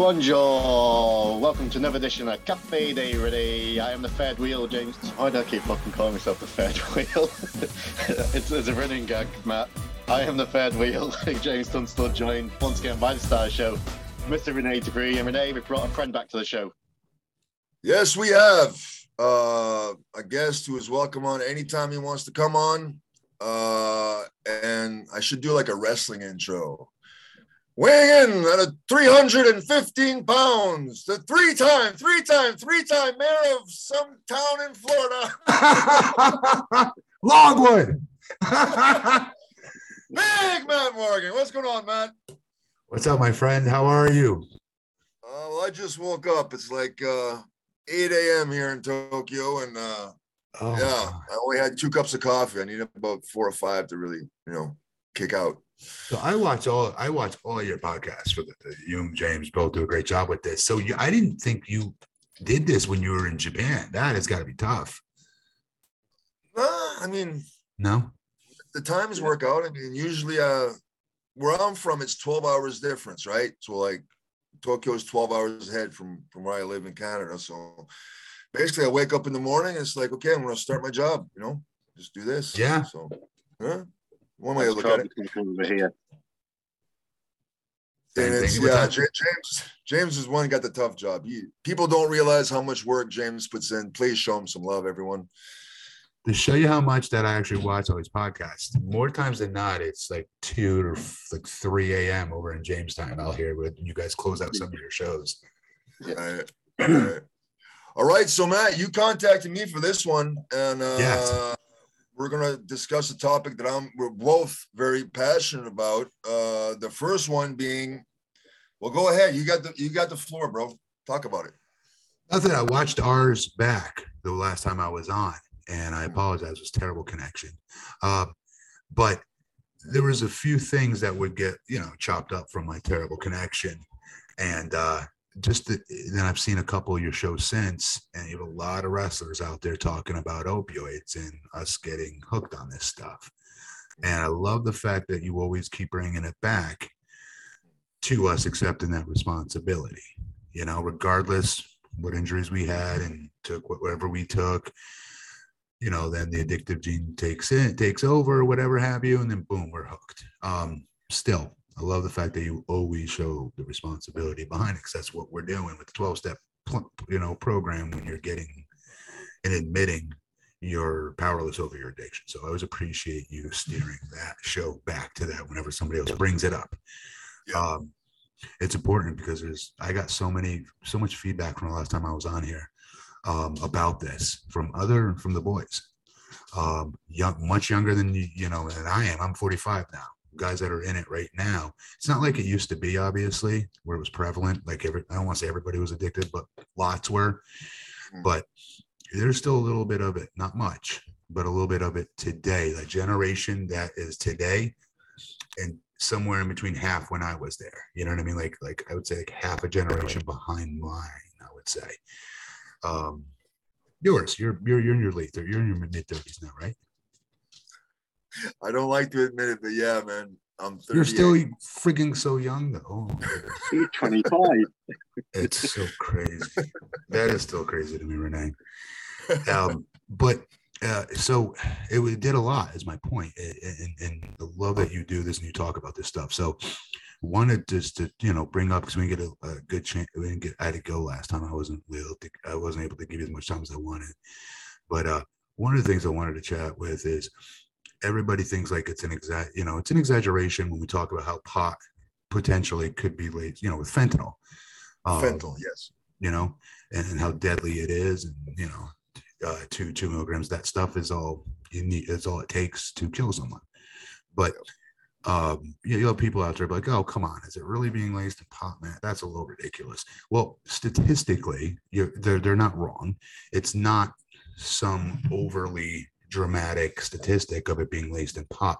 Bonjour! Welcome to another edition of Cafe de René. I am the third wheel, James. Why do I keep fucking calling myself the third wheel? it's, it's a running gag, Matt. I am the third wheel. James Tunstall joined once again by the Star Show, Mr. Renee Dupree. And Renee, we brought a friend back to the show. Yes, we have uh, a guest who is welcome on anytime he wants to come on. Uh, and I should do like a wrestling intro weighing in at a 315 pounds, the three time, three time, three time mayor of some town in Florida. Longwood. Big Matt Morgan. What's going on, Matt? What's up, my friend? How are you? Uh, well, I just woke up. It's like uh, 8 a.m. here in Tokyo, and uh, oh. yeah, I only had two cups of coffee. I need about four or five to really, you know, kick out. So I watch all I watch all your podcasts for the, the you and James both do a great job with this. So you, I didn't think you did this when you were in Japan. That has got to be tough. Uh, I mean, no. The times work out. I mean, usually, uh, where I'm from, it's 12 hours difference, right? So like, Tokyo is 12 hours ahead from from where I live in Canada. So basically, I wake up in the morning. It's like, okay, I'm going to start my job. You know, just do this. Yeah. So, yeah. One way to look at it. Over here. And it's, yeah, James. James is one got the tough job. He, people don't realize how much work James puts in. Please show him some love, everyone. To show you how much that I actually watch all these podcasts, more times than not, it's like two or like three a.m. over in Jamestown. I'll hear when you guys close out some of your shows. Yeah. All right. All right. So Matt, you contacted me for this one, and uh, yes we're going to discuss a topic that I'm we're both very passionate about. Uh, the first one being, well, go ahead. You got the you got the floor, bro. Talk about it. Nothing. I watched ours back the last time I was on, and I apologize. It was terrible connection, uh, but there was a few things that would get you know chopped up from my terrible connection, and uh, just the, then I've seen a couple of your shows since, and you have a lot of wrestlers out there talking about opioids and us getting hooked on this stuff. And I love the fact that you always keep bringing it back to us accepting that responsibility. You know, regardless what injuries we had and took whatever we took, you know, then the addictive gene takes in, takes over, whatever have you, and then boom, we're hooked. Um, still, I love the fact that you always show the responsibility behind it because that's what we're doing with the 12 step, you know, program when you're getting and admitting you're powerless over your addiction. So I always appreciate you steering that show back to that whenever somebody else brings it up. Yeah. Um, it's important because there's I got so many so much feedback from the last time I was on here um, about this from other from the boys, um, young much younger than you you know than I am. I'm 45 now guys that are in it right now. It's not like it used to be, obviously, where it was prevalent. Like every, I don't want to say everybody was addicted, but lots were. Mm. But there's still a little bit of it, not much, but a little bit of it today. The generation that is today, and somewhere in between half when I was there. You know what I mean? Like, like I would say, like half a generation behind mine. I would say. Um, yours, you're you're you're in your late 30s, you're in your mid 30s now, right? I don't like to admit it, but yeah, man, I'm 38. You're still freaking so young, though. You're 25. it's so crazy. that is still crazy to me, Renee. Um, but uh, so it, it, did a lot, is my point, and, and the love that you do this and you talk about this stuff. So wanted just to you know bring up because we didn't get a, a good chance. We didn't get. I had to go last time. I wasn't able to, I wasn't able to give you as much time as I wanted. But uh, one of the things I wanted to chat with is everybody thinks like it's an exact, you know, it's an exaggeration when we talk about how pot potentially could be late, you know, with fentanyl. Um, fentanyl, yes. You know, and, and, how deadly it is, and you know, uh, two two milligrams. That stuff is all you need. It's all it takes to kill someone. But um, you know, people out there like, oh, come on, is it really being laced in pot, man? That's a little ridiculous. Well, statistically, you're they're they're not wrong. It's not some overly dramatic statistic of it being laced in pot.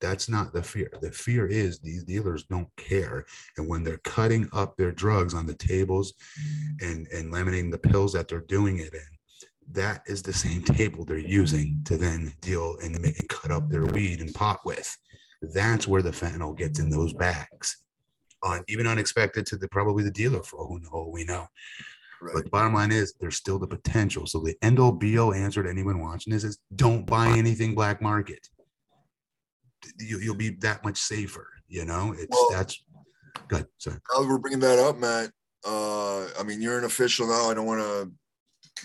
That's not the fear. The fear is these dealers don't care. And when they're cutting up their drugs on the tables and, and laminating the pills that they're doing it in, that is the same table they're using to then deal and, make, and cut up their weed and pot with. That's where the fentanyl gets in those bags. on even unexpected to the probably the dealer for who know we know. Right. But the bottom line is there's still the potential. So the end all be all answer to anyone watching this is don't buy anything black market. You, you'll be that much safer. You know, it's Well- that's good. So Now we're bringing that up, Matt. Uh, I mean, you're an official now. I don't want to.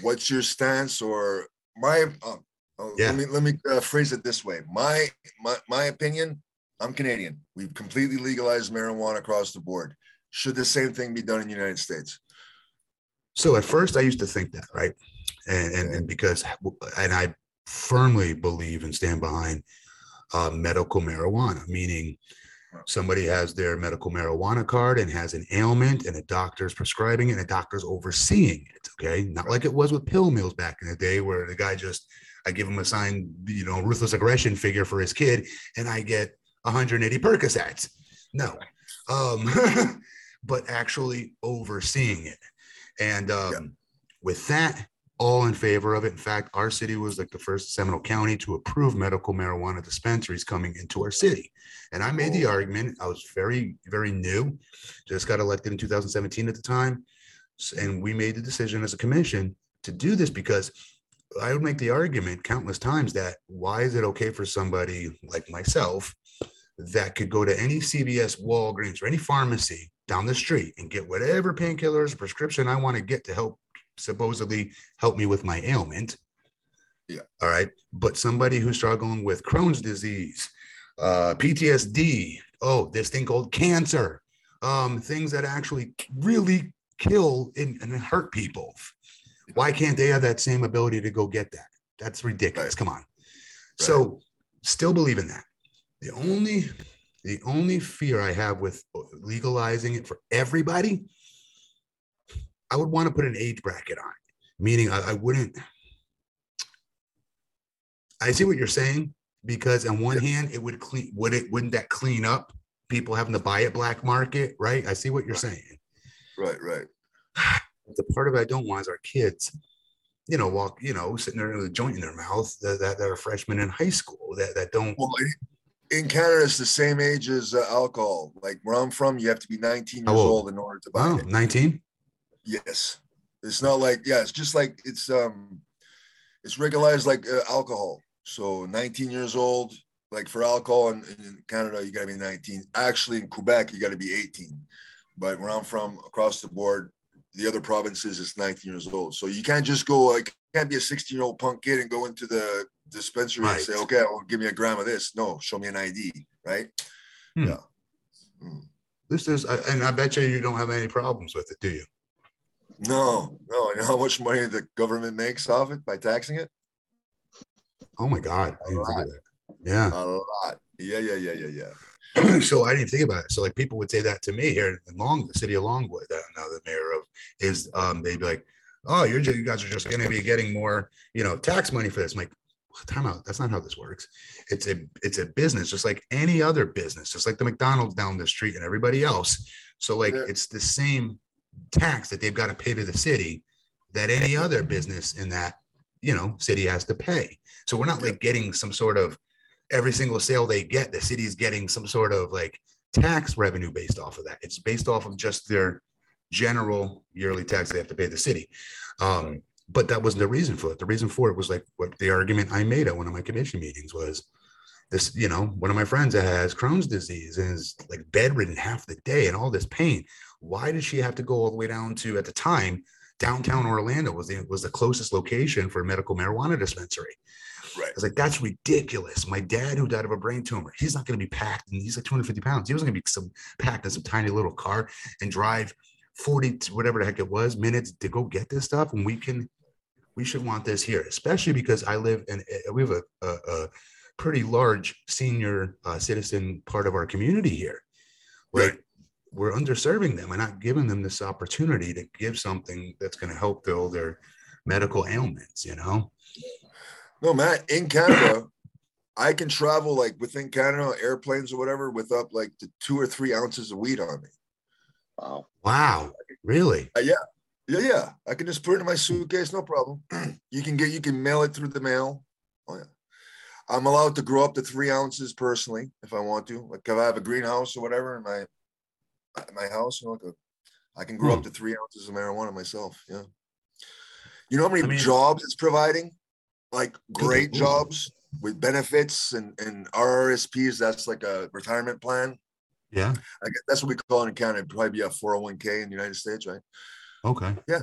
What's your stance or my? Uh, uh, Yeah. Let me let me uh, phrase it this way. My my my opinion. I'm Canadian. We've completely legalized marijuana across the board. Should the same thing be done in the United States? So at first I used to think that, right? And and, and because and I firmly believe and stand behind uh, medical marijuana, meaning somebody has their medical marijuana card and has an ailment and a doctor's prescribing it and a doctor's overseeing it. Okay. Not like it was with pill mills back in the day where the guy just I give him a signed, you know, ruthless aggression figure for his kid and I get 180 Percocets. No. Um, but actually overseeing it. And um, Yeah. with that, all in favor of it. In fact, our city was like the first Seminole County to approve medical marijuana dispensaries coming into our city. And I made the Oh. argument, I was very, very new, just got elected in 2017 at the time. And we made the decision as a commission to do this because I would make the argument countless times that why is it okay for somebody like myself that could go to any CVS, Walgreens, or any pharmacy down the street and get whatever painkillers, prescription I want to get to help supposedly help me with my ailment. Yeah. All right. But somebody who's struggling with Crohn's disease, uh, PTSD, oh, this thing called cancer, um, things that actually really kill and, and hurt people. Why can't they have that same ability to go get that? That's ridiculous. Right. Come on. So still believe in that. The only the only fear I have with legalizing it for everybody, I would want to put an age bracket on it, meaning I, I wouldn't. I see what you're saying because on one hand, it would clean. Would it? Wouldn't that clean up people having to buy it black market? Right. I see what you're Right. saying. Right, right. The part of it I don't want is our kids, you know, walk, you know, sitting there with a joint in their mouth that, that, that are freshmen in high school that, that don't. Well, in Canada, it's the same age as uh, alcohol. Like where I'm from, you have to be 19 years old? old in order to buy Oh, it. 19? Yes. It's not like yeah, it's just like it's um it's regularized like uh, alcohol. So 19 years old, like for alcohol in, in Canada, you gotta be 19. Actually, in Quebec, you gotta be 18. But where I'm from, across the board, the other provinces it's 19 years old. So you can't just go like can't be a 16 year old punk kid and go into the dispensary and say, Right. okay, well, give me a gram of this. No, show me an ID, right? Hmm. Yeah. Mm. This is, and I bet you you don't have any problems with it, do you? No, no. You know how much money the government makes off it by taxing it? Oh my God. I didn't think of that. Yeah. A lot. Yeah, yeah, yeah, yeah, yeah. so I didn't think about it. So like people would say that to me here in Long, the city of Longwood, that now the mayor of is um they'd be like, Oh, you're just, you guys are just gonna be getting more, you know, tax money for this. I'm like, time out. That's not how this works. It's a it's a business, just like any other business, just like the McDonald's down the street and everybody else. So like Yeah. it's the same tax that they've got to pay to the city that any other business in that you know city has to pay. So we're not like getting some sort of every single sale they get, the city's getting some sort of like tax revenue based off of that. It's based off of just their general yearly tax they have to pay the city. Um, but that wasn't the reason for it. The reason for it was like what the argument I made at one of my commission meetings was this, you know, one of my friends that has Crohn's disease and is like bedridden half the day and all this pain. Why did she have to go all the way down to at the time downtown Orlando was the was the closest location for a medical marijuana dispensary? Right. I was like, that's ridiculous. My dad, who died of a brain tumor, he's not going to be packed, and he's like 250 pounds. He wasn't going to be some packed in some tiny little car and drive 40 whatever the heck it was minutes to go get this stuff. And we can, we should want this here, especially because I live in, uh, we have a, a, a pretty large senior uh, citizen part of our community here. Where Right. we're underserving them and not giving them this opportunity to give something that's going to help fill their medical ailments, you know? No, Matt, in Canada, I can travel like within Canada, airplanes or whatever, with up like the two or three ounces of weed on me. Wow. Wow, really? Yeah, yeah. yeah. I can just put it in my suitcase, no problem. you can get you can mail it through the mail. Oh yeah. I'm allowed to grow up to three ounces personally if I want to. Like if I have a greenhouse or whatever, in at my house. You know, like a, I can grow Hmm. up to three ounces of marijuana myself. Yeah. You know how many I mean- jobs it's providing? Like great jobs with benefits and and RRSPs. That's like a retirement plan. Yeah. I guess that's what we call it in Canada. It'd probably be a 401k in the United States, right? Okay. Yeah.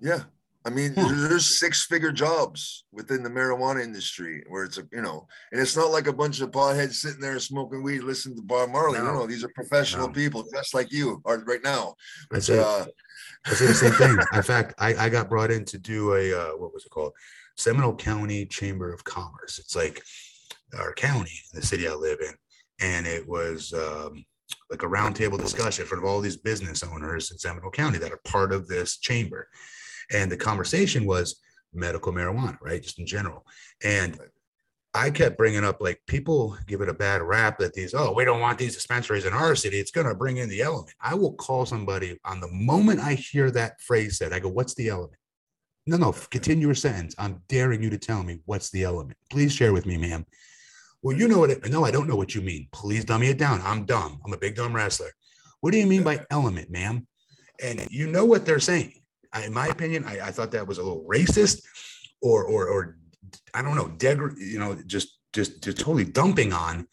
Yeah. I mean, there's six figure jobs within the marijuana industry where it's a, you know, and it's not like a bunch of potheads sitting there smoking weed, listening to Bob Marley. No. No, no, these are professional No. people just like you are right now. That's It's, it. uh, I say the same thing. In fact, I, I got brought in to do a uh, what was it called? Seminole County Chamber of Commerce. It's like our county, the city I live in, and it was um, like a roundtable discussion in front of all these business owners in Seminole County that are part of this chamber. And the conversation was medical marijuana, right? Just in general. And I kept bringing up like people give it a bad rap that these, oh, we don't want these dispensaries in our city. It's going to bring in the element. I will call somebody on the moment I hear that phrase said, I go, what's the element? No, no, continue your sentence. I'm daring you to tell me what's the element. Please share with me, ma'am. Well, you know what it, no, I don't know what you mean. Please dummy it down. I'm dumb. I'm a big dumb wrestler. What do you mean by element, ma'am? And you know what they're saying. I, in my opinion, I, I thought that was a little racist or, or, or I don't know, degr- you know, just, just, just totally dumping on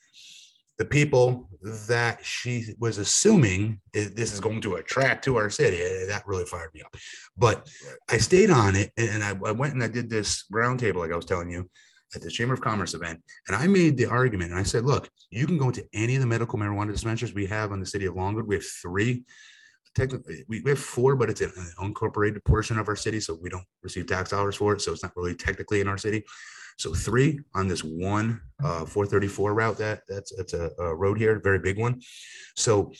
the people that she was assuming this is going to attract to our city. That really fired me up. But I stayed on it and and I, I went and I did this roundtable, like I was telling you, at the Chamber of Commerce event. And I made the argument and I said, look, you can go into any of the medical marijuana dispensaries we have in the city of Longwood. We have three. Technically, we, have four, but it's an unincorporated portion of our city. So we don't receive tax dollars for it. So it's not really technically in our city. So three on this one uh, 434 route. That that's that's a, a road here, very big one. So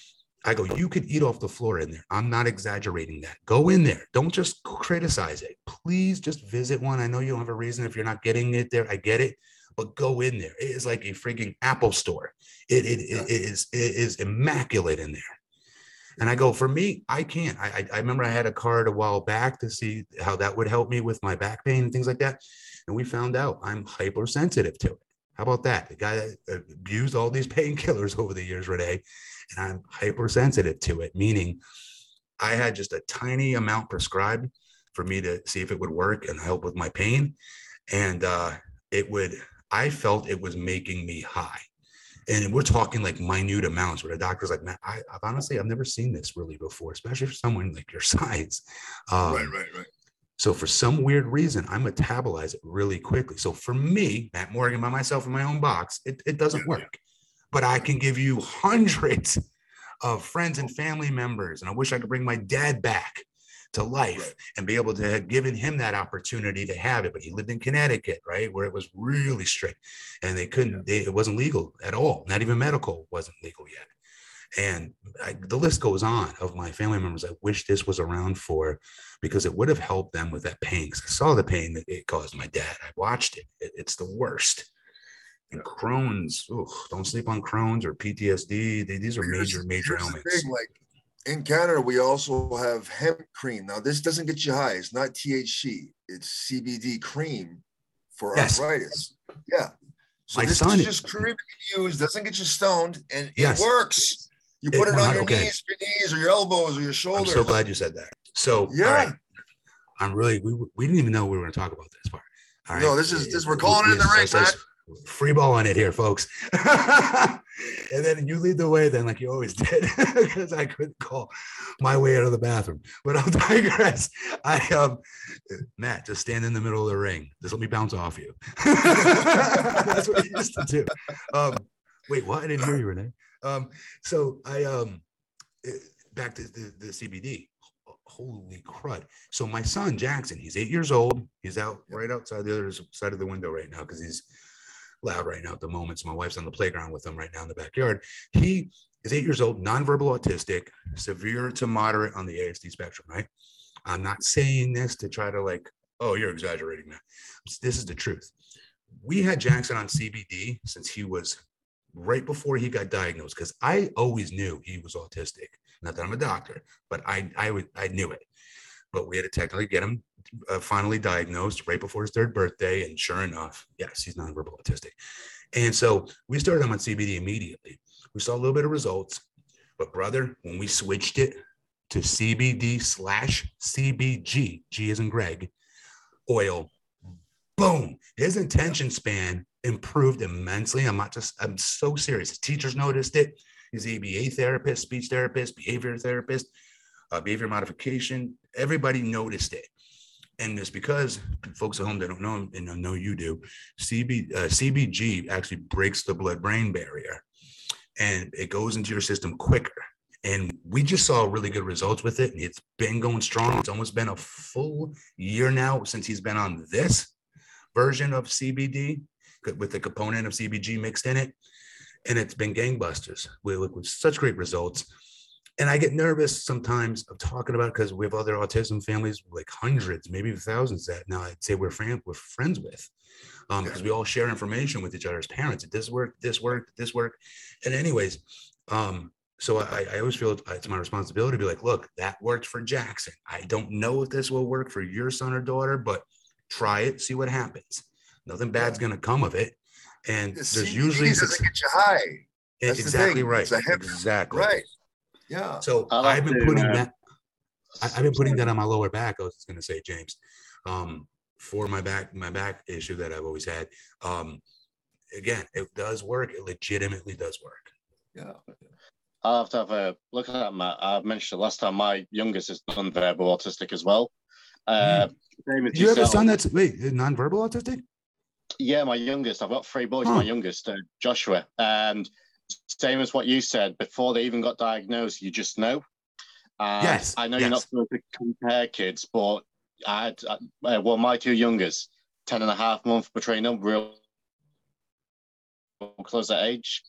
I go, you could eat off the floor in there. I'm not exaggerating that. Go in there. Don't just criticize it. Please just visit one. I know you don't have a reason if you're not getting it there. I get it, but go in there. It is like a freaking Apple store. It, it, it is it is immaculate in there. And I go, for me, I can't. I, I I remember I had a card a while back to see how that would help me with my back pain and things like that. And we found out I'm hypersensitive to it. How about that? The guy that abused all these painkillers over the years, Renee, and I'm hypersensitive to it, meaning I had just a tiny amount prescribed for me to see if it would work and help with my pain. And uh, it would, I felt it was making me high. And we're talking like minute amounts where the doctor's like, man, I, I've honestly, I've never seen this really before, especially for someone like your size. Um, right, right, right. so for some weird reason, I metabolize it really quickly. So for me, Matt Morgan by myself in my own box, it, it doesn't Yeah. work. But I can give you hundreds of friends and family members. And I wish I could bring my dad back to life and be able to have given him that opportunity to have it. But he lived in Connecticut, right? Where it was really strict and they couldn't, they, it wasn't legal at all. Not even medical wasn't legal yet. And I, the list goes on of my family members I wish this was around for because it would have helped them with that pain. 'Cause I saw the pain that it caused my dad. I watched it. It- it's the worst. And Crohn's, don't sleep on Crohn's or PTSD. They, these are Here's- major, major ailments. thing, like in Canada, we also have hemp cream. Now, this doesn't get you high. It's not THC. It's CBD cream for Yes. arthritis. Yeah. So My this son- is just cream you use. Doesn't get you stoned, and Yes. it works. You put it on your okay. knees, your knees, or your elbows, or your shoulders. I'm so glad you said that. So, Yeah. right, I'm really, we, we didn't even know we were going to talk about this part. All No, this is- this- we're We- calling it in the ring, so- Free ball on it here, folks. and then you lead the way, then, like you always did, because I couldn't call my way out of the bathroom. But I'll digress. I um, Matt, just stand in the middle of the ring. Just let me bounce off you. That's what he used to do. Um, wait, what? I didn't hear you, Renee. Um, so I um, eh, back to the, the CBD. Holy crud! So my son Jackson, he's eight years old. He's out right outside the other side of the window right now because he's loud right now at the moment. So my wife's on the playground with him right now in the backyard. He is eight years old, nonverbal autistic, severe to moderate on the ASD spectrum, right? I'm not saying this to try to like, oh, you're exaggerating, man. This is the truth. We had Jackson on CBD since he was right before he got diagnosed because I always knew he was autistic. Not that I'm a doctor, but I I I knew it. But we had to technically get him uh, finally diagnosed right before his third birthday, and sure enough, yes, he's nonverbal autistic. And so we started him on CBD immediately. We saw a little bit of results, But brother, when we switched it to CBD slash CBG, G is in Greg, oil, boom, his attention span improved immensely. I'm not just, I'm so serious. Teachers noticed it. His ABA therapist, speech therapist, behavior therapist, uh, behavior modification, everybody noticed it. And it's because folks at home that don't know and I know you do, CB, uh, CBG actually breaks the blood brain barrier and it goes into your system quicker. And we just saw really good results with it. And it's been going strong. It's almost been a full year now since he's been on this version of CBD with the component of CBG mixed in it. And it's been gangbusters with, with such great results. And I get nervous sometimes of talking about it because we have other autism families, like hundreds, maybe thousands that now I'd say we're, friend, we're friends with because um, we all share information with each other as parents. This worked, this worked, this worked. And anyways, um, so I, I, always feel it's my responsibility to be like, look, that worked for Jackson. I don't know if this will work for your son or daughter, but try it, see what happens. Nothing bad's going to come of it. And the there's usually doesn't get you high. That's exactly right. Exactly right. Yeah. So I've been putting uh, that. I, have been putting that on my lower back. I was just going to say, James, um, for my back, my back issue that I've always had. Um, again, it does work. It legitimately does work. Yeah. i have to have a look at that, Matt. I mentioned last time my youngest is non-verbal autistic as well. Uh, mm. you have a son that's wait non-verbal autistic? Yeah, my youngest. I've got three boys. Huh. My youngest, uh, Joshua, and same as what you said before they even got diagnosed. You just know. Uh, yes. I know yes. you're not supposed to compare kids, but I had uh, well, my two youngest, 10 and a half months between them, real close at age,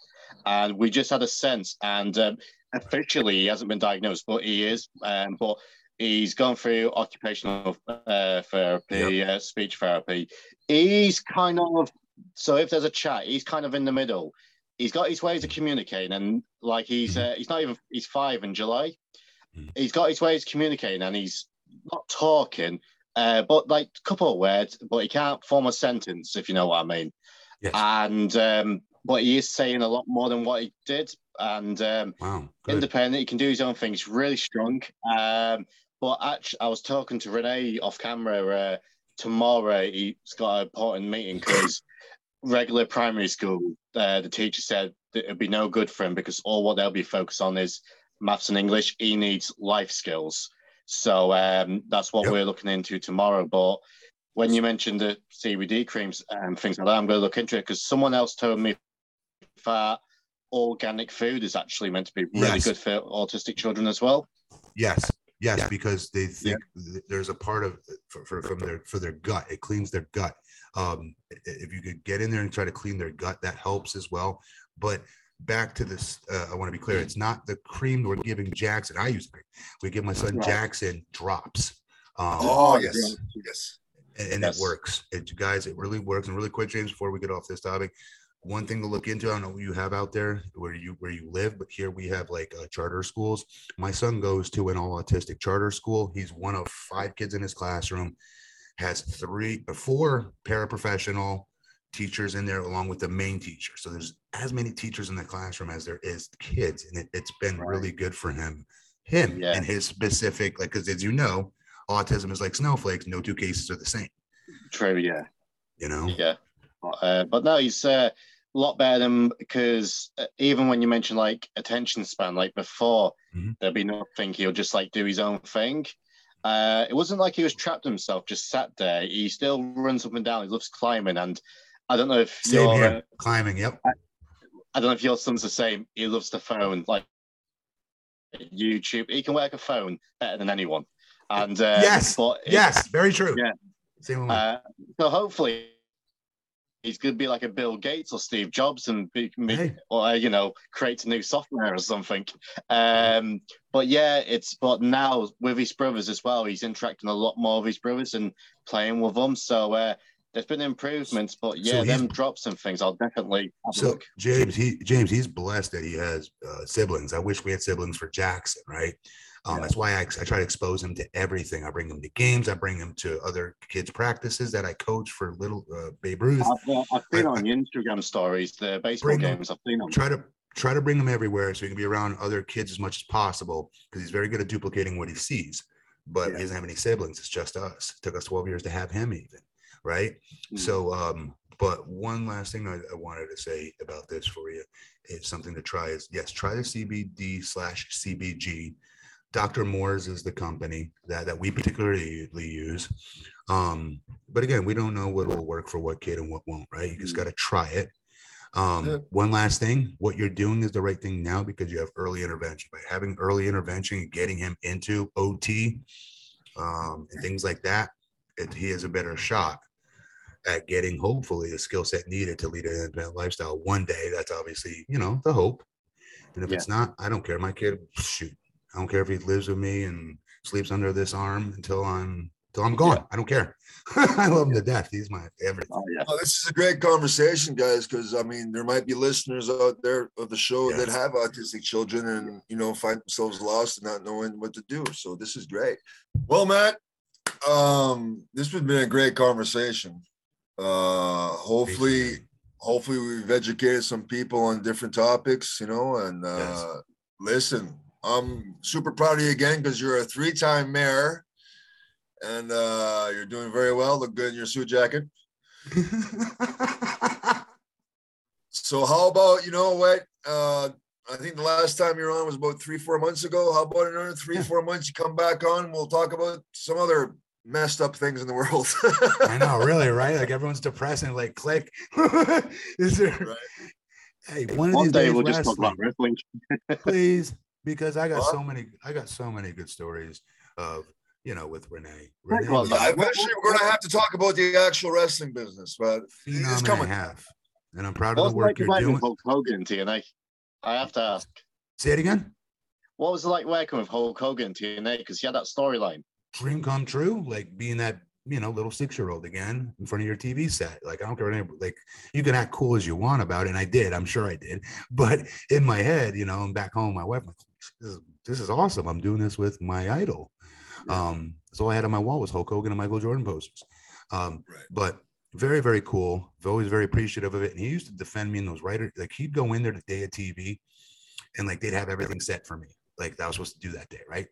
and we just had a sense. And um, officially, he hasn't been diagnosed, but he is. Um, but He's gone through occupational uh, therapy, yep. uh, speech therapy. He's kind of so if there's a chat, he's kind of in the middle. He's got his ways of communicating, and like he's mm-hmm. uh, he's not even he's five in July. Mm-hmm. He's got his ways of communicating, and he's not talking, uh, but like a couple of words, but he can't form a sentence if you know what I mean. Yes. And um, but he is saying a lot more than what he did, and um, wow, independent. He can do his own thing. He's really strong. Um, but actually, I was talking to Renee off camera uh, tomorrow. He's got an important meeting because regular primary school, uh, the teacher said that it'd be no good for him because all what they'll be focused on is maths and English. He needs life skills. So um, that's what yep. we're looking into tomorrow. But when you mentioned the CBD creams and things like that, I'm going to look into it because someone else told me that organic food is actually meant to be really yes. good for autistic children as well. Yes, Yes, yeah. because they think yeah. there's a part of for, for, from their for their gut. It cleans their gut. Um, if you could get in there and try to clean their gut, that helps as well. But back to this, uh, I want to be clear. It's not the cream we're giving Jackson. I use cream. We give my son Jackson drops. Um, oh yes, yes, and, and yes. it works. It, guys, it really works. And really quick, James, before we get off this topic, one thing to look into. I don't know what you have out there where you where you live, but here we have like uh, charter schools. My son goes to an all autistic charter school. He's one of five kids in his classroom. Has three, or four paraprofessional teachers in there along with the main teacher. So there's as many teachers in the classroom as there is kids, and it, has been right. really good for him, him yeah. and his specific like because as you know, autism is like snowflakes. No two cases are the same. True. Yeah. You know. Yeah. Uh, but no, he's uh, a lot better than because uh, even when you mention like attention span, like before, mm-hmm. there'd be nothing. He'll just like do his own thing. Uh, it wasn't like he was trapped himself, just sat there. He still runs up and down. He loves climbing, and I don't know if same here, uh, climbing. Yep. I, I, don't know if your son's the same. He loves the phone, like YouTube. He can work a phone better than anyone. And uh, yes, yes, very true. Yeah. Same uh, so hopefully he's going to be like a Bill Gates or Steve Jobs and be, hey. or you know create a new software or something. Um, but yeah, it's but now with his brothers as well, he's interacting a lot more with his brothers and playing with them. So uh, there's been improvements, but yeah, so them drops and things. I'll definitely. so James, he James, he's blessed that he has uh, siblings. I wish we had siblings for Jackson, right? Um, yeah. That's why I, I try to expose him to everything. I bring him to games. I bring him to other kids' practices that I coach for little uh, Babe Ruth. I've, uh, I've seen I, on I, Instagram stories the baseball games. I've seen them. Try to try to bring him everywhere so he can be around other kids as much as possible because he's very good at duplicating what he sees. But Yeah. he doesn't have any siblings. It's just us. It took us 12 years to have him, even. Right. Mm. So, um, but one last thing I, I wanted to say about this for you is something to try is yes, try the CBD slash CBG. Dr. Moore's is the company that, that we particularly use. Um, but again, we don't know what will work for what kid and what won't, right? You just Mm. got to try it. Um, Yeah. one last thing, what you're doing is the right thing now because you have early intervention. By having early intervention and getting him into OT um, and things like that, it, he has a better shot at getting hopefully the skill set needed to lead an independent lifestyle one day. That's obviously, you know, the hope. And if Yeah. it's not, I don't care. My kid, shoot, I don't care if he lives with me and sleeps under this arm until I'm until I'm gone. I don't care. I love him to death. He's my everything. Oh yeah. Oh, this is a great conversation, guys, because I mean, there might be listeners out there of the show that have autistic children and you know find themselves lost and not knowing what to do. So this is great. Well, Matt, um, this has been a great conversation. Uh, hopefully, hopefully we've educated some people on different topics, you know, and uh, Yes. listen, I'm super proud of you again because you're a three-time mayor and uh, you're doing very well. Look good in your suit jacket. So how about you know what? Uh, I think the last time you were on was about three, four months ago. How about another three, four months? You come back on. We'll talk about some other messed up things in the world. I know, really, right? Like everyone's depressing. Like, click. Is there? Right. Hey, one of One these day days, we'll just talk wrestling, about wrestling. please, because I got Huh? so many. I got so many good stories of you know with Renee. Right, Renee well, was Yeah, a Eventually, we're going to have to talk about the actual wrestling business, but phenom it's and coming. half, and I'm proud What of was the it work like you're working doing. with Hulk Hogan in TNA? I have to ask. Say it again. What was it like working with Hulk Hogan in TNA? Because he had that storyline. Dream come true, like being that you know little six year old again in front of your TV set. Like I don't care what anybody, like you can act cool as you want about it, and I did. I'm sure I did. But in my head, you know, I'm back home. My wife, like, this is, this is awesome. I'm doing this with my idol. Um, so I had on my wall was Hulk Hogan and Michael Jordan posters. Um, Right. but very, very cool. Always very appreciative of it. And he used to defend me in those writers. Like he'd go in there the day of TV, and like they'd have everything set for me. Like that I was supposed to do that day, right?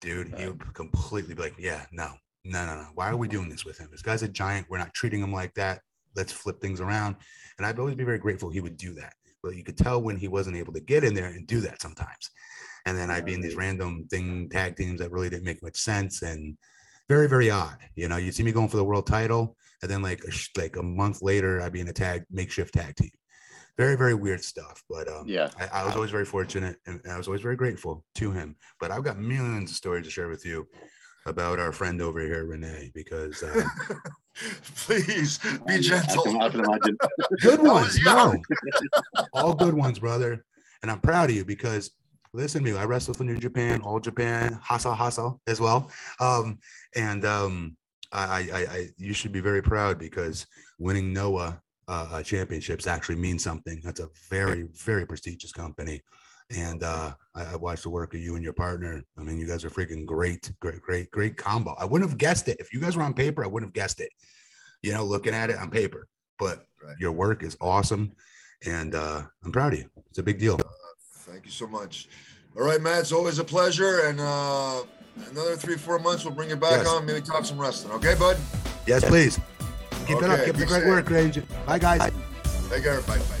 Dude, he would completely be like, "Yeah, no, no, no, no. Why are we doing this with him? This guy's a giant. We're not treating him like that. Let's flip things around." And I'd always be very grateful he would do that. But you could tell when he wasn't able to get in there and do that sometimes. And then I'd be in these random thing tag teams that really didn't make much sense and very, very odd. You know, you see me going for the world title, and then like a, like a month later, I'd be in a tag makeshift tag team. Very, very weird stuff. But um, Yeah. I, I was always very fortunate and I was always very grateful to him. But I've got millions of stories to share with you about our friend over here, Renee, because uh, Please be I gentle. can, I can imagine. good ones, no, all good ones, brother. And I'm proud of you because listen to me, I wrestled for New Japan, All Japan, Hasa Hasa as well. Um, and um, I, I, I, you should be very proud because winning Noah uh, championships actually means something. That's a very, very prestigious company. And uh, I, I watched the work of you and your partner. I mean, you guys are freaking great, great, great, great combo. I wouldn't have guessed it if you guys were on paper. I wouldn't have guessed it. You know, looking at it on paper, but Right. your work is awesome, and uh, I'm proud of you. It's a big deal. Thank you so much. All right, Matt. It's always a pleasure. And uh, another three, four months, we'll bring you back Yes. on. Maybe talk some wrestling. Okay, bud? Yes, please. Keep it up. Okay, Keep the great work, Ranger. Bye, guys. Take care. Bye. Bye.